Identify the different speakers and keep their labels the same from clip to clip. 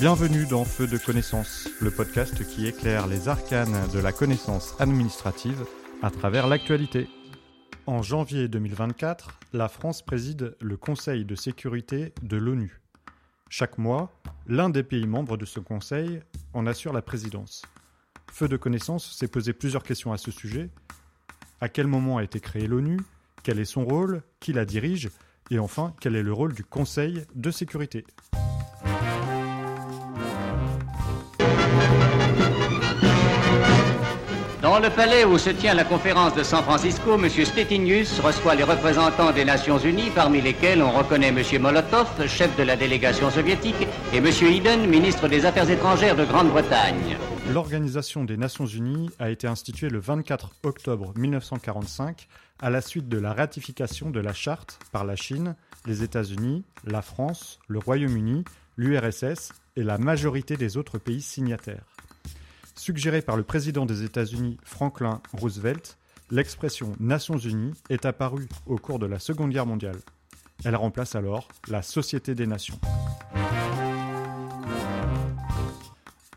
Speaker 1: Bienvenue dans Feu de connaissance, le podcast qui éclaire les arcanes de la connaissance administrative à travers l'actualité. En janvier 2024, la France préside le Conseil de sécurité de l'ONU. Chaque mois, l'un des pays membres de ce conseil en assure la présidence. Feu de connaissance s'est posé plusieurs questions à ce sujet. À quel moment a été créée l'ONU? Quel est son rôle? Qui la dirige? Et enfin, quel est le rôle du Conseil de sécurité?
Speaker 2: Dans le palais où se tient la conférence de San Francisco, M. Stettinius reçoit les représentants des Nations Unies, parmi lesquels on reconnaît M. Molotov, chef de la délégation soviétique, et M. Eden, ministre des Affaires étrangères de Grande-Bretagne.
Speaker 1: L'Organisation des Nations Unies a été instituée le 24 octobre 1945 à la suite de la ratification de la charte par la Chine, les États-Unis, la France, le Royaume-Uni, l'URSS et la majorité des autres pays signataires. Suggérée par le président des États-Unis Franklin Roosevelt, l'expression Nations Unies est apparue au cours de la Seconde Guerre mondiale. Elle remplace alors la Société des Nations.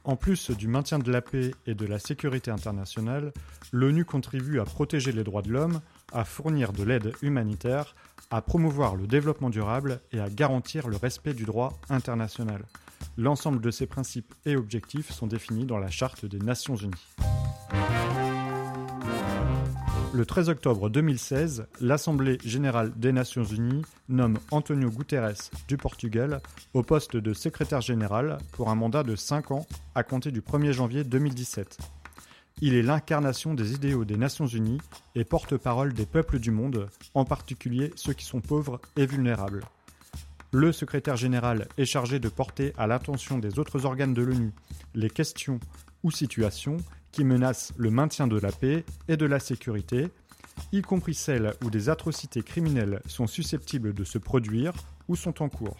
Speaker 1: En plus du maintien de la paix et de la sécurité internationale, l'ONU contribue à protéger les droits de l'homme, à fournir de l'aide humanitaire, à promouvoir le développement durable et à garantir le respect du droit international. L'ensemble de ces principes et objectifs sont définis dans la Charte des Nations Unies. Le 13 octobre 2016, l'Assemblée générale des Nations Unies nomme Antonio Guterres du Portugal au poste de secrétaire général pour un mandat de 5 ans à compter du 1er janvier 2017. Il est l'incarnation des idéaux des Nations Unies et porte-parole des peuples du monde, en particulier ceux qui sont pauvres et vulnérables. Le secrétaire général est chargé de porter à l'attention des autres organes de l'ONU les questions ou situations qui menacent le maintien de la paix et de la sécurité, y compris celles où des atrocités criminelles sont susceptibles de se produire ou sont en cours.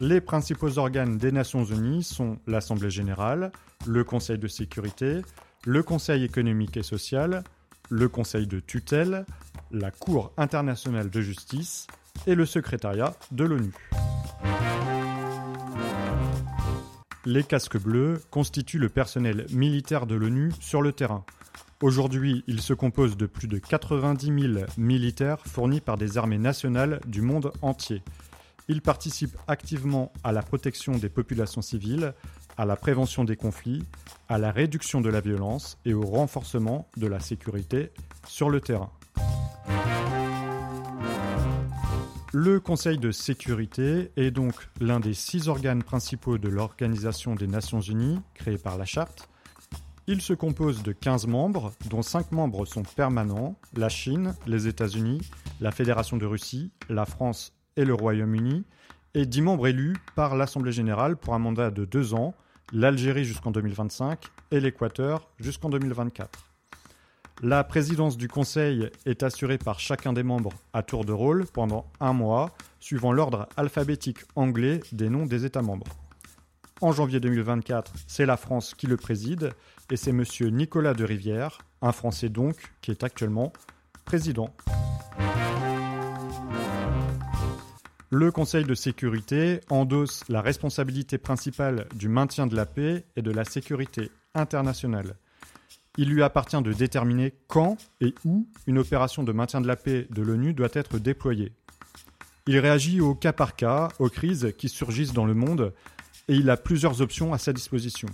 Speaker 1: Les principaux organes des Nations Unies sont l'Assemblée générale, le Conseil de sécurité, le Conseil économique et social, le Conseil de tutelle, la Cour internationale de justice et le secrétariat de l'ONU. Les casques bleus constituent le personnel militaire de l'ONU sur le terrain. Aujourd'hui, ils se composent de plus de 90 000 militaires fournis par des armées nationales du monde entier. Ils participent activement à la protection des populations civiles, à la prévention des conflits, à la réduction de la violence et au renforcement de la sécurité sur le terrain. Le Conseil de sécurité est donc l'un des six organes principaux de l'Organisation des Nations Unies, créée par la Charte. Il se compose de 15 membres, dont 5 membres sont permanents, la Chine, les États-Unis, la Fédération de Russie, la France et le Royaume-Uni, et 10 membres élus par l'Assemblée générale pour un mandat de 2 ans, l'Algérie jusqu'en 2025 et l'Équateur jusqu'en 2024. La présidence du Conseil est assurée par chacun des membres à tour de rôle pendant un mois, suivant l'ordre alphabétique anglais des noms des États membres. En janvier 2024, c'est la France qui le préside, et c'est M. Nicolas de Rivière, un Français donc, qui est actuellement président. Le Conseil de sécurité endosse la responsabilité principale du maintien de la paix et de la sécurité internationale. Il lui appartient de déterminer quand et où une opération de maintien de la paix de l'ONU doit être déployée. Il réagit au cas par cas aux crises qui surgissent dans le monde et il a plusieurs options à sa disposition.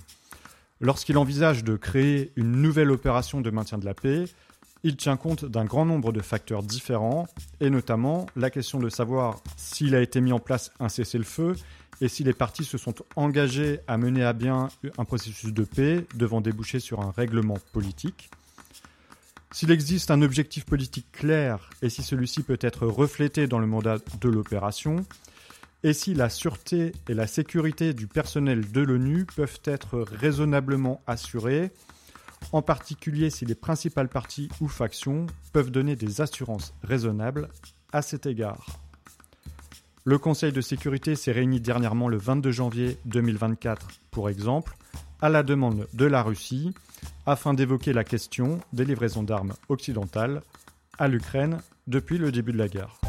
Speaker 1: Lorsqu'il envisage de créer une nouvelle opération de maintien de la paix, il tient compte d'un grand nombre de facteurs différents, et notamment la question de savoir s'il a été mis en place un cessez-le-feu et si les parties se sont engagées à mener à bien un processus de paix devant déboucher sur un règlement politique. S'il existe un objectif politique clair et si celui-ci peut être reflété dans le mandat de l'opération, et si la sûreté et la sécurité du personnel de l'ONU peuvent être raisonnablement assurées, en particulier si les principales parties ou factions peuvent donner des assurances raisonnables à cet égard. Le Conseil de sécurité s'est réuni dernièrement le 22 janvier 2024, pour exemple, à la demande de la Russie, afin d'évoquer la question des livraisons d'armes occidentales à l'Ukraine depuis le début de la guerre.